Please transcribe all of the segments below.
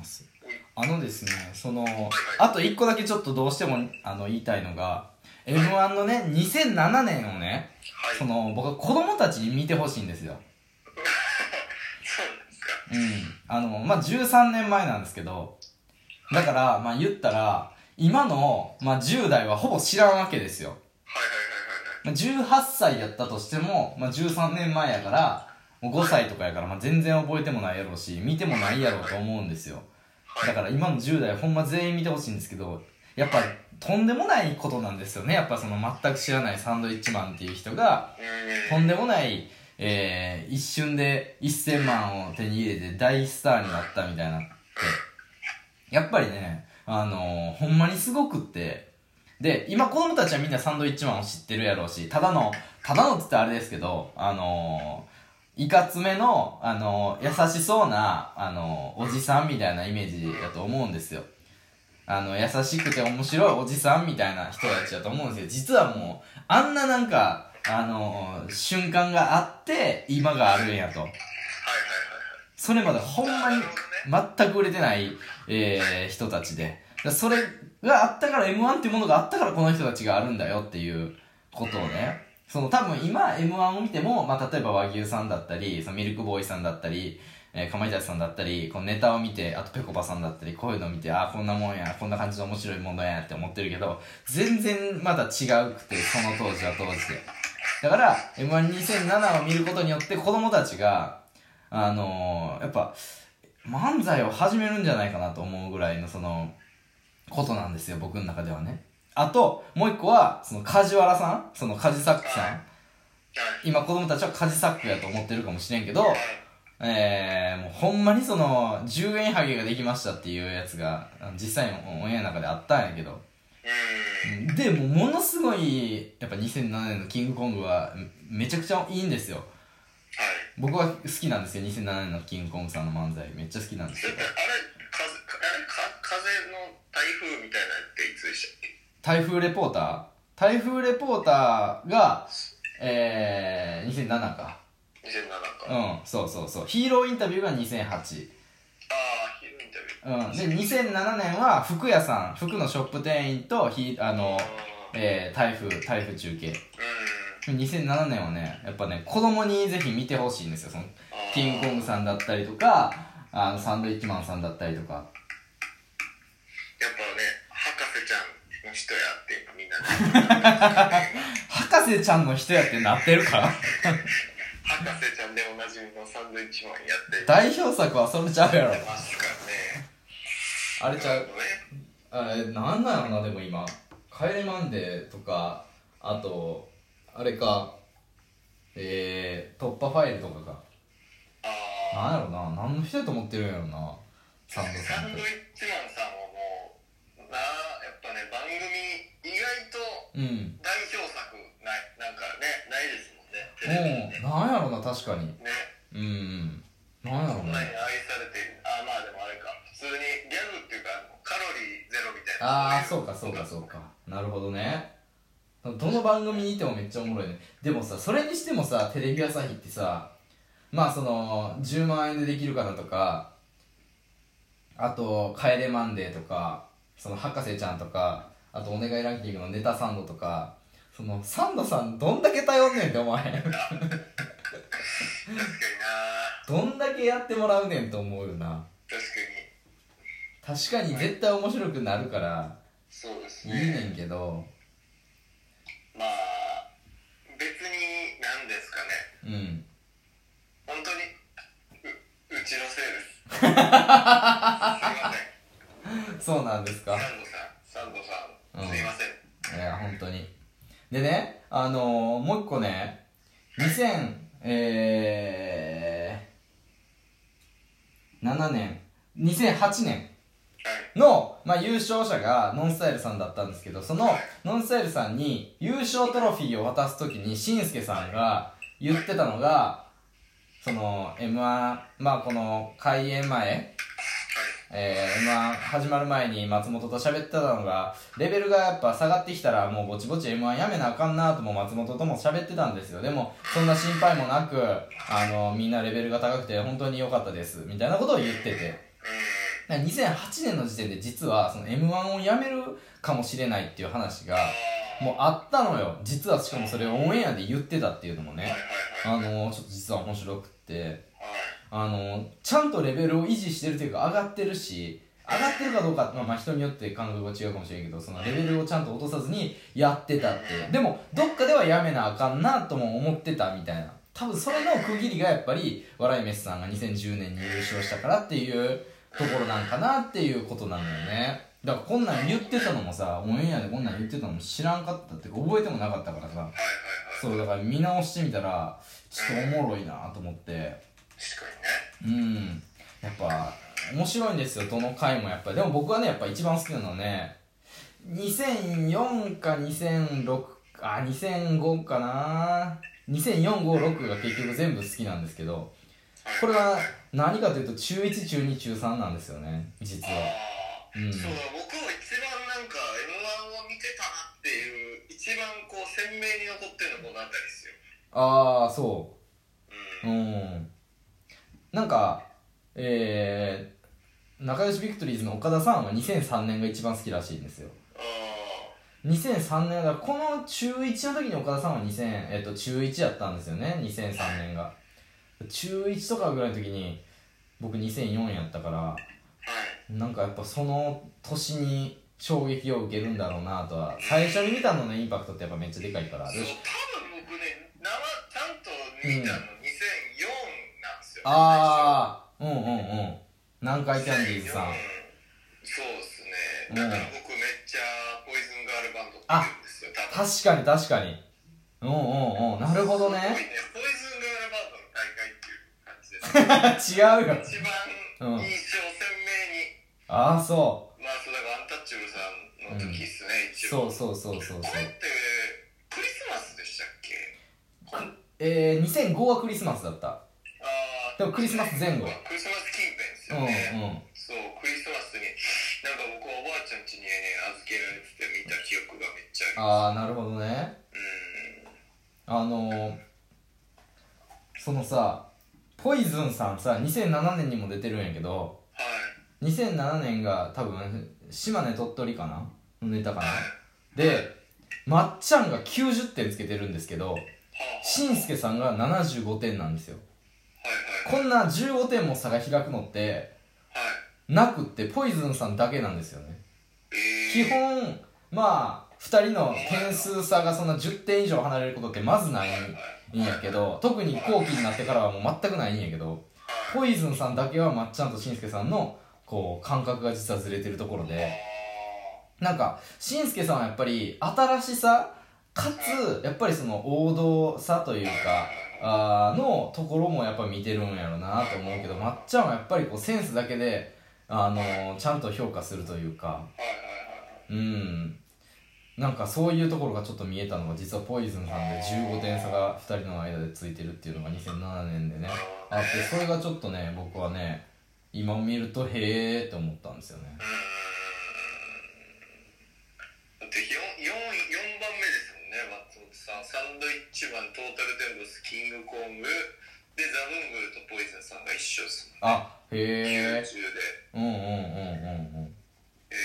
ます。あのですねそのあと1個だけちょっとどうしてもあの言いたいのが m 1のね2007年をねはい。その僕は子供たちに見てほしいんですよ。そうなんですか。うん。あのまあ13年前なんですけどだからまあ言ったら今の、まあ、10代はほぼ知らんわけですよ。はいはいはいはいはい。まあ、18歳やったとしても、まあ、13年前やからもう5歳とかやから、まあ、全然覚えてもないやろうし見てもないやろうと思うんですよ。だから今の10代ほんま全員見てほしいんですけどやっぱとんでもないことなんですよね。やっぱその全く知らないサンドイッチマンっていう人がとんでもない、えー、一瞬で1000万を手に入れて大スターになったみたいなって。やっぱりねあのー、ほんまにすごくって。で今子供たちはみんなサンドイッチマンを知ってるやろうしただのただのっつってあれですけどあの、いかつめの、あの、優しそうな、あの、おじさんみたいなイメージだと思うんですよ。あの優しくて面白いおじさんみたいな人たちだと思うんですよ。実はもうあんななんかあの、瞬間があって今があるんやと。それまでほんまに全く売れてない、えー、人たちで。それがあったから m 1っていうものがあったからこの人たちがあるんだよっていうことをねその多分今 m 1を見ても、まあ、例えば和牛さんだったりそのミルクボーイさんだったり、えー、かまいたちさんだったりこのネタを見てあとぺこぱさんだったりこういうのを見てああこんなもんやこんな感じで面白いものやって思ってるけど全然まだ違うくてその当時は当時で。だから m 1 2 0 0 7を見ることによって子供たちがあのー、やっぱ漫才を始めるんじゃないかなと思うぐらいのそのことなんですよ僕の中ではね。あともう一個はその梶原さん？その梶作さん？はい。今子供たちは梶作やと思ってるかもしれんけどえー、もうほんまにその10円ハゲができましたっていうやつが実際のオンエアの中であったんやけど。うん。でもものすごいやっぱ2007年のキングコングはめちゃくちゃいいんですよ。はい。僕は好きなんですよ2007年のキングコングさんの漫才。めっちゃ好きなんですよ。あれ風あれか風の台風みたいなのっていつでした台風レポーター？台風レポーターがえー、2007か。2007か、うああんそうそうそう。ヒーローインタビューが2008ヒーローインタビュー。うん。で2007年は服屋さん。服のショップ店員とひあのあえー、台風台風中継。ーうん。2007年はねやっぱね子供にぜひ見てほしいんですよ。そのキングコングさんだったりとかあのサンドイッチマンさんだったりとかやっぱね博士ちゃんの人やってみんなね博士ちゃんの人やってなってるから。博士ちゃんでおなじみのサンドイッチマンやって代表作はそれちゃうやろ。ますからね。あれちゃう？ね。あれなんなんやろなでも今「帰れマンデー」とかあとあれか。えー、突破ファイルとかか。あなんやろな。何の人やと思ってるんやろな。サあンドサンドイッチマンさんはもうなあやっぱね番組意外とうん。代表作ないなんかねないですもんねテレビなんやろな確かに。ね。うんなんやろな。そんなに愛されている。あまあでもあれか。普通にギャグっていうかあのカロリーゼロみたいな。ああそうかそうかそうか。なるほどね。どの番組にいてもめっちゃおもろいね。でもさそれにしてもさテレビ朝日ってさまあその10万円でできるかなとかあと「帰れマンデー」とかその博士ちゃんとかあと「お願いランキング」のネタサンドとかそのサンドさんどんだけ頼んねんって思わへん？確かにな。どんだけやってもらうねんと思うよな。確かに。確かに絶対面白くなるからそうですいいねねんけど。まあ別に何ですかね。うん。本当にううちのせいです。すいません。そうなんですかサンドさんサンドさん、うんすいませんいや本当にでねあのー、もう一個ね2000えー、7年2008年の、まあ、優勝者がノンスタイルさんだったんですけどそのノンスタイルさんに優勝トロフィーを渡す時にしんすけさんが言ってたのがその m 1まあこの開演前えー、m 1始まる前に松本と喋ってたのがレベルがやっぱ下がってきたらもうぼちぼち m 1やめなあかんなとも松本とも喋ってたんですよ。でもそんな心配もなくあのみんなレベルが高くて本当に良かったですみたいなことを言ってて。2008年の時点で実はその m 1をやめるかもしれないっていう話がもうあったのよ。実はしかもそれをオンエアで言ってたっていうのもね。あのちょっと実は面白くって。あのちゃんとレベルを維持してるというか上がってるし上がってるかどうかまあまあ人によって感覚が違うかもしれんけどそのレベルをちゃんと落とさずにやってたってでもどっかではやめなあかんなとも思ってたみたいな。多分それの区切りがやっぱり笑い飯さんが2010年に優勝したからっていうところなんかなっていうことなんだよね。だからこんなん言ってたのもさオンエアでこんなん言ってたのも知らんかったっていうか覚えてもなかったからさ。そうだから見直してみたらちょっとおもろいなと思って。うん。やっぱ面白いんですよどの回もやっぱ。りでも僕はねやっぱ一番好きなのはね2004か2006あ2005かな。200456が結局全部好きなんですけどこれは何かというと中1中2中3なんですよね実は。うん。そうだ僕も一番なんか m 1を見てたなっていう一番こう鮮明に残ってるのこの辺りですよ。ああそう。うん。うんなんかえー、仲良しビクトリーズの岡田さんは2003年が一番好きらしいんですよ。2003年だこの中1の時に岡田さんは2000、えっと、中1やったんですよね2003年が。中1とかぐらいの時に僕2004やったからなんかやっぱその年に衝撃を受けるんだろうなとは最初に見たののインパクトってやっぱめっちゃでかいから。多分僕ね生ちゃんと見たの2004なんよ、ああうんうんうん。南海キャンディーズさん。2004そうですね。だから僕めっちゃポイズンガールバンドって言うんですよ確かに確かに。うんうんうん。なるほどね。ね。ポイズンガールバンドの大会っていう感じです。違うよ。一番印象鮮明に、ああそまあそうだからアンタッチャブルさんの時っすね、う一応。そうそうそうそうそう。これってクリスマスでしたっけ？えー、2005はクリスマスだったでもクリスマス前後クリスマス近辺ですうんよね、うんそうクリスマスに。なんか僕おばあちゃん家にね預けられてて見た記憶がめっちゃあるああなるほどね。うん。あのー、そのさポイズンさんさ2007年にも出てるんやけどはい。2007年が多分島根鳥取かな？のネタかな？はい。でまっちゃんが90点つけてるんですけどはあ。しんすけさんが75点なんですよこんな15点も差が開くのってはい。なくってポイズンさんだけなんですよね。え基本まあ2人の点数差がそんな10点以上離れることってまずないんやけど特に後期になってからはもう全くないんやけどポイズンさんだけはまっちゃんとしんすけさんのこう感覚が実はずれてるところでなんかしんすけさんはやっぱり新しさかつやっぱりその王道さというかあのところもやっぱ見てるんやろなと思うけどまっちゃんはやっぱりこうセンスだけであのちゃんと評価するというか。うん。なんかそういうところがちょっと見えたのが実はポイズンさんで15点差が2人の間でついてるっていうのが2007年でね。あってそれがちょっとね僕はね今見るとへえって思ったんですよねうーんだって 4, 4, 4番目ですもんね松本さんサンドイッータルテンボスキングコング。でザブングルとポイズンさんが一緒ですもんあへえ90で。うんうんうんうんうん。え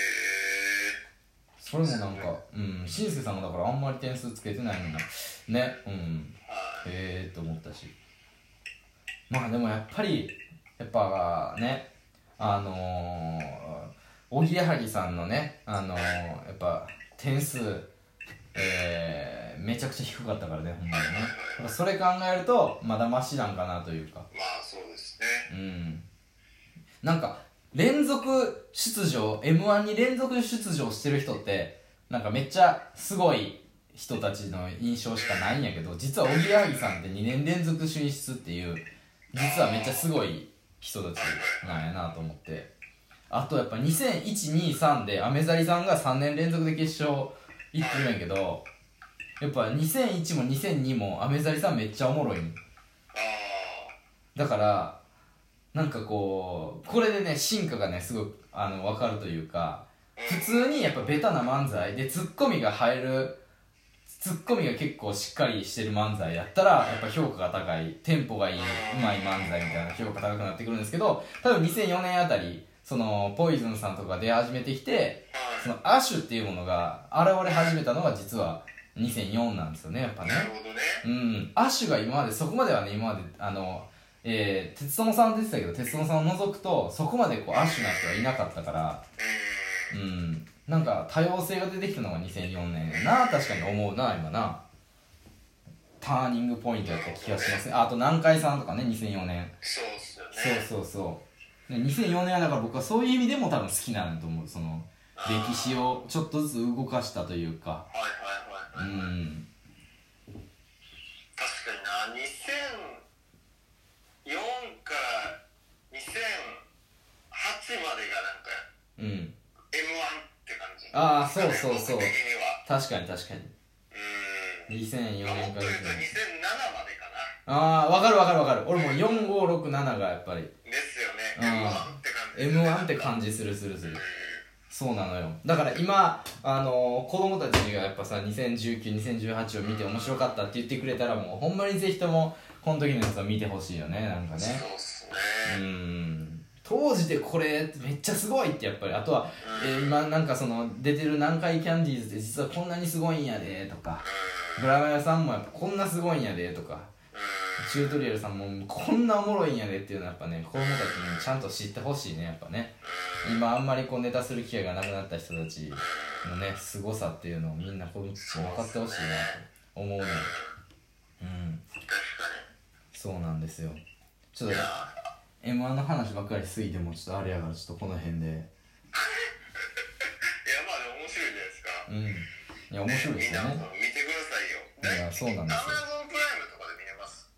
それもなんかうんしんすけさんがだからあんまり点数つけてないのにねうん。ー、はい。へえって思ったし。まあでもやっぱりやっぱねあのー、おぎやはぎさんのねあのー、やっぱ点数えー、めちゃくちゃ低かったからねほんまにね。それ考えるとまだマシなんかなというか。まあそうですね。うん。なんか連続出場 m 1に連続出場してる人ってなんかめっちゃすごい人たちの印象しかないんやけど実はおぎやはぎさんって2年連続進出っていう実はめっちゃすごい人たちなんやなと思って。あとやっぱ200123でアメザリさんが3年連続で決勝行ってるんやけどやっぱ2001も2002もアメザリさんめっちゃおもろい。んだからなんかこうこれでね進化がねすごいあの分かるというか普通にやっぱベタな漫才でツッコミが入るツッコミが結構しっかりしてる漫才やったらやっぱ評価が高いテンポがいいうまい漫才みたいな評価高くなってくるんですけど多分2004年あたりそのポイズンさんとか出始めてきてそのアッシュっていうものが現れ始めたのが実は2004なんですよねやっぱね。なるほどね。うん。アッシュが今までそこまではね今まであのえー、鉄友さんって言ってたけど鉄友さんを除くとそこまでこうアッシュな人はいなかったから。ううん。なんか多様性が出てきたのが2004年やな。確かに思うな今な。ターニングポイントやった気がしますね。ああと南海さんとかね2004年。んそうっすよね。そうそうそう。で2004年はだから僕はそういう意味でも多分好きなんだと思うその歴史をちょっとずつ動かしたというか。はいはういはいはい、ん。確かにな2004から2008までがなんかうん M1 って感じ。ああそうそうそう。確かに確かに。う2004ーん年からもっと言うと2007までかな。ああ分かる分かる分かる。俺も4567がやっぱり。ですよね。うん。M1 って感じ。m 1って感じするするするそうなのよ。だから今あのー子供たちがやっぱさ20192018を見て面白かったって言ってくれたらもうほんまにぜひともこの時のやつを見てほしいよねなんかね。そうん。当時でこれめっちゃすごいってやっぱり。あとは、えー今なんかその出てる南海キャンディーズって実はこんなにすごいんやでとか。ブラマヨさんもやっぱこんなすごいんやでとか。チュートリアルさんもこんなおもろいんやでっていうのはやっぱね子供たちにちゃんと知ってほしいねやっぱね今あんまりこうネタする機会がなくなった人たちのね凄さっていうのをみんな子供たちに分かってほしいなと思うねうん。そうなんですよ。ちょっと m 1の話ばっかりすぎてもちょっとあれやからちょっとこの辺で。いやまあでも面白いじゃないですか。うん。いや面白いですよね。見てくださいよ。いやそうなんですよ。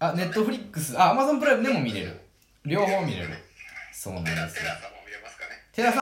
あネットフリックスあアマゾンプライムでも見れる。両方見れる。そうなんですよ